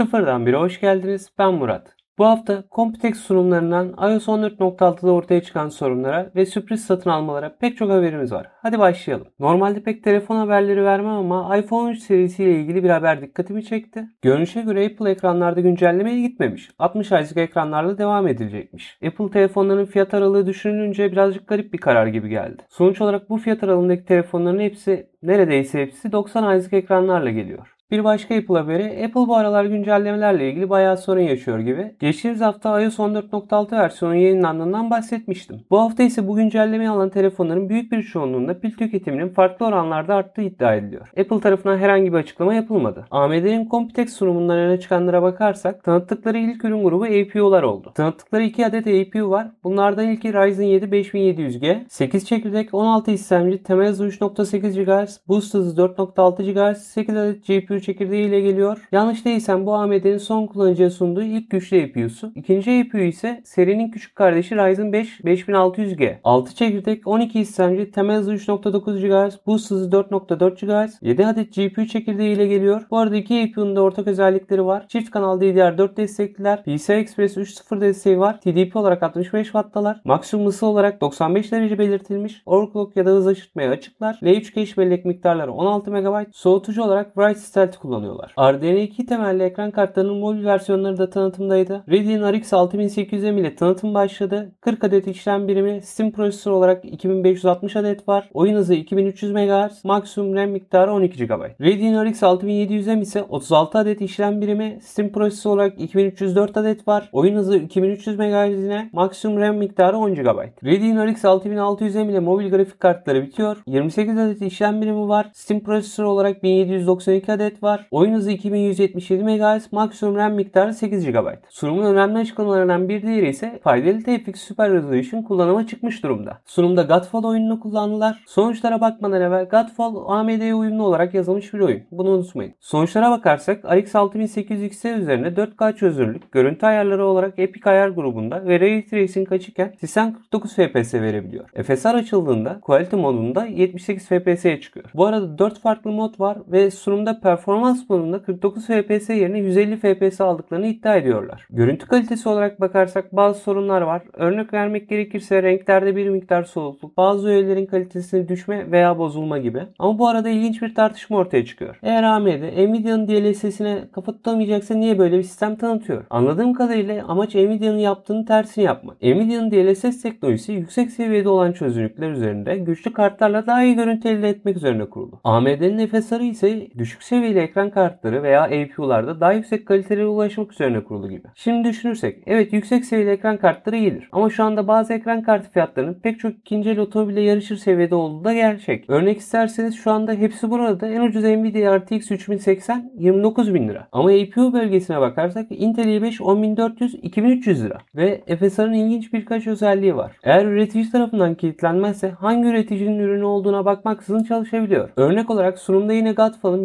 Sıfırdan bire hoş geldiniz. Ben Murat. Bu hafta Computex sunumlarından iOS 14.6'da ortaya çıkan sorunlara ve sürpriz satın almalara pek çok haberimiz var. Hadi başlayalım. Normalde pek telefon haberleri vermem ama iPhone 3 serisiyle ilgili bir haber dikkatimi çekti. Görünüşe göre Apple ekranlarda güncellemeye gitmemiş. 60 Hz'lik ekranlarla devam edilecekmiş. Apple telefonlarının fiyat aralığı düşünülünce birazcık garip bir karar gibi geldi. Sonuç olarak bu fiyat aralığındaki telefonların hepsi neredeyse hepsi 90 Hz'lik ekranlarla geliyor. Bir başka Apple haberi, Apple bu aralar güncellemelerle ilgili bayağı sorun yaşıyor gibi. Geçtiğimiz hafta iOS 14.6 versiyonu yayınlandığından bahsetmiştim. Bu hafta ise bu güncellemeyi alan telefonların büyük bir çoğunluğunda pil tüketiminin farklı oranlarda arttığı iddia ediliyor. Apple tarafından herhangi bir açıklama yapılmadı. AMD'nin Computex sunumundan öne çıkanlara bakarsak tanıttıkları ilk ürün grubu APU'lar oldu. Tanıttıkları 2 adet APU var. Bunlardan ilki Ryzen 7 5700G, 8 çekirdek 16 işlemci, temel hızı 3.8 GHz, boost hızı 4.6 GHz, 8 adet GPU çekirdeği ile geliyor. Yanlış değilsem bu AMD'nin son kullanıcıya sunduğu ilk güçlü APU'su. İkinci APU ise serinin küçük kardeşi Ryzen 5 5600G. 6 çekirdek, 12 işlemci, temel hızı 3.9 GHz, boost hızı 4.4 GHz, 7 adet GPU çekirdeği ile geliyor. Bu arada iki APU'nun da ortak özellikleri var. Çift kanal DDR4 destekliler, PCI Express 3.0 desteği var. TDP olarak 65 Watt'talar. Maksimum ısı olarak 95 derece belirtilmiş. Overclock ya da hız aşırtmaya açıklar. L3 cache bellek miktarları 16 MB. Soğutucu olarak Bright Stealth kullanıyorlar. RDNA2 temelli ekran kartlarının mobil versiyonları da tanıtımdaydı. Radeon RX 6800M ile tanıtım başladı. 40 adet işlem birimi, Steam prosesör olarak 2560 adet var. Oyun hızı 2300 MHz, maksimum RAM miktarı 12 GB. Radeon RX 6700M ise 36 adet işlem birimi, Steam prosesör olarak 2304 adet var. Oyun hızı 2300 MHz yine, maksimum RAM miktarı 10 GB. Radeon RX 6600M ile mobil grafik kartları bitiyor. 28 adet işlem birimi var. Steam prosesör olarak 1792 adet var. Oyun hızı 2177 MHz, maksimum RAM miktarı 8 GB. Sunumun önemli açıklamalarından bir diğeri ise faydalı TFX Super Resolution kullanıma çıkmış durumda. Sunumda Godfall oyununu kullandılar. Sonuçlara bakmadan evvel Godfall AMD'ye uyumlu olarak yazılmış bir oyun. Bunu unutmayın. Sonuçlara bakarsak RX 6800 XT üzerine 4K çözünürlük, görüntü ayarları olarak Epic ayar grubunda ve Ray Tracing açıkken sistem 49 FPS verebiliyor. FSR açıldığında Quality modunda 78 FPS'ye çıkıyor. Bu arada 4 farklı mod var ve sunumda performans modunda 49 FPS yerine 150 FPS aldıklarını iddia ediyorlar. Görüntü kalitesi olarak bakarsak bazı sorunlar var. Örnek vermek gerekirse renklerde bir miktar soğukluk, bazı öğelerin kalitesine düşme veya bozulma gibi. Ama bu arada ilginç bir tartışma ortaya çıkıyor. Eğer AMD Nvidia'nın DLSS'ine kafa tutamayacaksa niye böyle bir sistem tanıtıyor? Anladığım kadarıyla amaç Nvidia'nın yaptığının tersini yapmak. Nvidia'nın DLSS teknolojisi yüksek seviyede olan çözünürlükler üzerinde güçlü kartlarla daha iyi görüntü elde etmek üzerine kurulu. AMD'nin FSR'ı ise düşük seviyeli ekran kartları veya APU'larda daha yüksek kalitelere ulaşmak üzerine kurulu gibi. Şimdi düşünürsek evet yüksek seviyeli ekran kartları iyidir. Ama şu anda bazı ekran kartı fiyatlarının pek çok ikinci el otomobile yarışır seviyede olduğu da gerçek. Örnek isterseniz şu anda hepsi burada en ucuz Nvidia RTX 3080 29.000 lira. Ama APU bölgesine bakarsak Intel i5 10400 2300 lira. Ve FSR'ın ilginç birkaç özelliği var. Eğer üretici tarafından kilitlenmezse hangi üreticinin ürünü olduğuna bakmaksızın çalışabiliyor. Örnek olarak sunumda yine Godfall'ın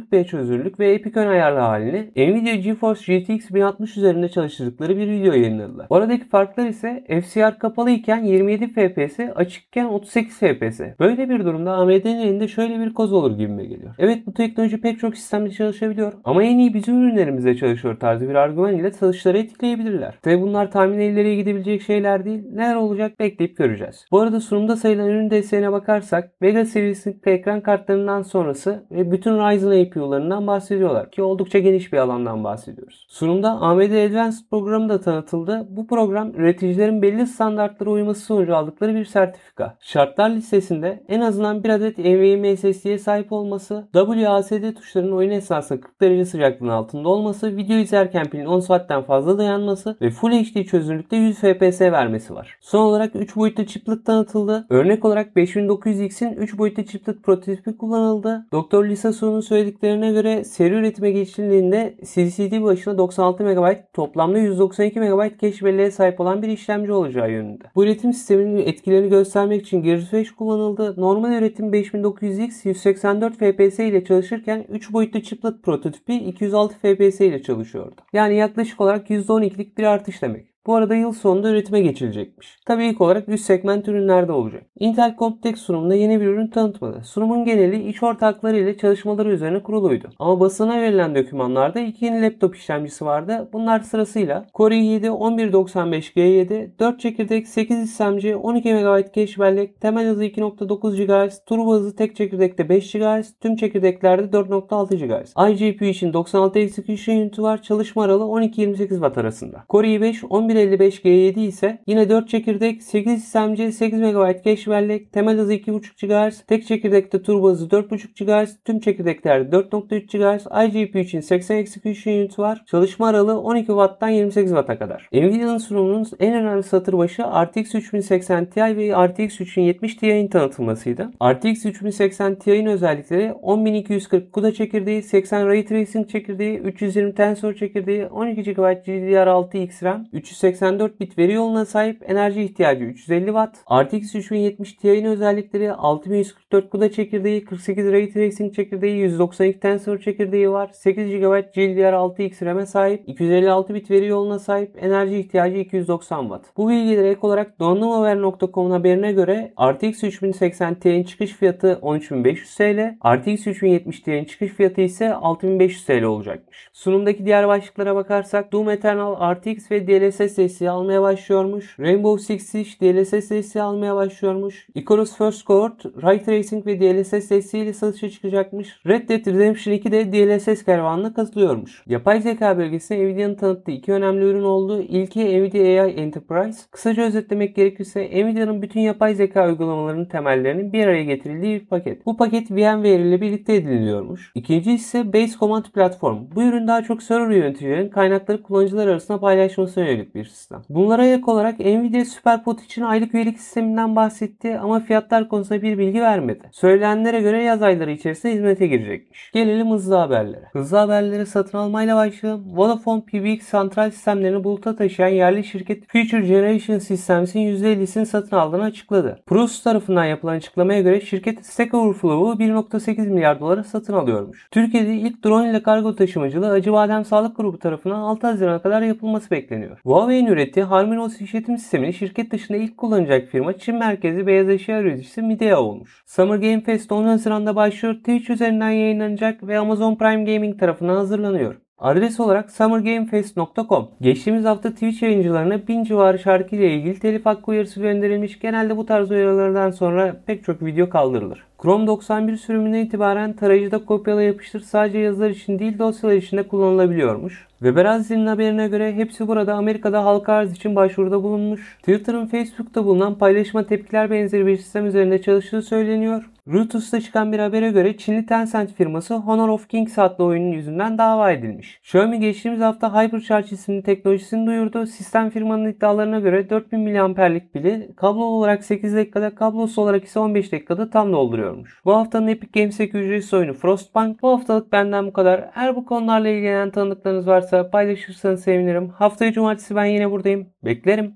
1440p çözünürlük ve Epic ön ayarlı halini Nvidia GeForce GTX 1060 üzerinde çalıştırdıkları bir video yayınladılar. Oradaki farklar ise FCR kapalı iken 27 FPS, açıkken 38 FPS. Böyle bir durumda AMD'nin elinde şöyle bir koz olur gibime geliyor. Evet bu teknoloji pek çok sistemde çalışabiliyor ama en iyi bizim ürünlerimizde çalışıyor tarzı bir argüman ile satışları etkileyebilirler. Tabi bunlar tahmin ileriye gidebilecek şeyler değil. Neler olacak bekleyip göreceğiz. Bu arada sunumda sayılan ürün desteğine bakarsak Vega seviyesindeki ekran kartlarından sonrası ve bütün Ryzen APU'larından bahsediyorlar ki oldukça geniş bir alandan bahsediyoruz. Sunumda AMD Advanced programı da tanıtıldı. Bu program üreticilerin belli standartlara uyması sonucu aldıkları bir sertifika. Şartlar listesinde en azından bir adet NVMe SSD'ye sahip olması, WASD tuşlarının oyun esnasında 40 derece sıcaklığın altında olması, video izlerken pilin 10 saatten fazla dayanması ve Full HD çözünürlükte 100 FPS vermesi var. Son olarak 3 boyutlu chiplet tanıtıldı. Örnek olarak 5900X'in 3 boyutlu chiplet prototipi kullanıldı. Dr. Lisa Su'nun söylediklerine göre seri üretime geçildiğinde CCD başına 96 MB toplamda 192 MB cache belleğe sahip olan bir işlemci olacağı yönünde. Bu üretim sisteminin etkilerini göstermek için Gears 5 kullanıldı. Normal üretim 5900X 184 FPS ile çalışırken 3 boyutlu chiplet prototipi 206 FPS ile çalışıyordu. Yani yaklaşık olarak %12'lik bir artış demek. Bu arada yıl sonunda üretime geçilecekmiş. Tabii ilk olarak üst segment ürünlerde olacak. Intel Computex sunumunda yeni bir ürün tanıtmadı. Sunumun geneli iş ortakları ile çalışmaları üzerine kuruluydu. Ama basına verilen dokümanlarda iki yeni laptop işlemcisi vardı. Bunlar sırasıyla Core i7 1195G7, 4 çekirdek 8 işlemci, 12 MB cache bellek, temel hızı 2.9 GHz, turbo hızı tek çekirdekte 5 GHz, tüm çekirdeklerde 4.6 GHz. iGPU için 96 execution unit'i var. Çalışma aralığı 12-28 Watt arasında. Core i5 1155G7 ise yine 4 çekirdek, 8 işlemci, 8 MB cache bellek, temel hızı 2.5 GHz, tek çekirdekte turbo hızı 4.5 GHz, tüm çekirdeklerde 4.3 GHz, iGPU için 80 execution unit var. Çalışma aralığı 12 Watt'tan 28 Watt'a kadar. Nvidia'nın sunumunun en önemli satır başı RTX 3080 Ti ve RTX 3070 Ti'nin tanıtılmasıydı. RTX 3080 Ti'nin özellikleri 10240 CUDA çekirdeği, 80 Ray Tracing çekirdeği, 320 Tensor çekirdeği, 12 GB GDDR6X RAM, 384 bit veri yoluna sahip, enerji ihtiyacı 350 Watt. RTX 3070 Ti'nin özellikleri 6144 CUDA çekirdeği, 48 Ray Tracing çekirdeği, 192 Tensor çekirdeği var, 8 GB GDDR6X RAM'e sahip, 256 bit veri yoluna sahip, enerji ihtiyacı 290 Watt. Bu bilgilere ek olarak donanımhaber.com'un haberine göre RTX 3080 Ti'nin çıkış fiyatı 13500 TL, RTX 3070 Ti'nin çıkış fiyatı ise 6500 TL olacakmış. Sunumdaki diğer başlıklara bakarsak Doom Eternal RTX ve DLSS desteği almaya başlıyormuş. Rainbow Six Siege DLSS almaya başlıyormuş. Icarus First Cohort Ray Tracing ve DLSS desteğiyle satışa çıkacakmış. Red Dead Redemption 2 de DLSS kervanına katılıyormuş. Yapay zeka bölgesinde Nvidia'nın tanıttığı iki önemli ürün oldu. İlki Nvidia AI Enterprise. Kısaca özetlemek gerekirse Nvidia'nın bütün yapay zeka uygulamalarının temellerinin bir araya getirildiği bir paket. Bu paket VMware ile birlikte ediniliyormuş. İkinci ise Base Command Platform. Bu ürün daha çok server yöneticilerin kaynakları kullanıcılar arasında paylaşmasına yönelik bir sistem. Bunlara ek olarak Nvidia SuperPod için aylık üyelik sisteminden bahsetti ama fiyatlar konusunda bir bilgi vermedi. Söylenenlere göre yaz ayları içerisinde hizmete girecekmiş. Gelelim hızlı haberlere. Hızlı haberleri satın almayla başlayalım. Vodafone PBX santral sistemlerini buluta taşıyan yerli şirket Future Generation Systems'in %50'sini satın aldığını açıkladı. Prus tarafından yapılan açıklamaya göre şirket Stack Overflow'u 1.8 milyar dolara satın alıyormuş. Türkiye'de ilk drone ile kargo taşımacılığı Acıbadem Sağlık Grubu tarafından 6 Haziran'a kadar yapılması bekleniyor. Huawei'nin ürettiği Harmonious işletim sistemini şirket dışında ilk kullanacak firma Çin merkezi beyaz eşya üreticisi Midea olmuş. Summer Game Fest 10 Haziran'da başlıyor. Twitch üzerinden yayınlanacak ve Amazon Prime Gaming tarafından hazırlanıyor. Adres olarak summergamefest.com. Geçtiğimiz hafta Twitch yayıncılarına bin civarı şarkı ile ilgili telif hakkı uyarısı gönderilmiş. Genelde bu tarz uyarılardan sonra pek çok video kaldırılır. Chrome 91 sürümünden itibaren tarayıcıda kopyala yapıştır sadece yazılar için değil dosyalar için de kullanılabiliyormuş. Weberazzi'nin haberine göre hepsi burada Amerika'da halka arz için başvuruda bulunmuş. Twitter'ın Facebook'ta bulunan paylaşma tepkiler benzeri bir sistem üzerinde çalıştığı söyleniyor. Reuters'ta çıkan bir habere göre Çinli Tencent firması Honor of Kings adlı oyunun yüzünden dava edilmiş. Xiaomi geçtiğimiz hafta HyperCharge isimli teknolojisini duyurdu. Sistem firmanın iddialarına göre 4000 mAh'lik pili kablolu olarak 8 dakikada, kablosuz olarak ise 15 dakikada tam dolduruyormuş. Bu haftanın Epic Games'teki ücretsiz oyunu Frostpunk. Bu haftalık benden bu kadar. Eğer bu konularla ilgilenen tanıdıklarınız varsa paylaşırsanız sevinirim. Haftaya cumartesi ben yine buradayım. Beklerim.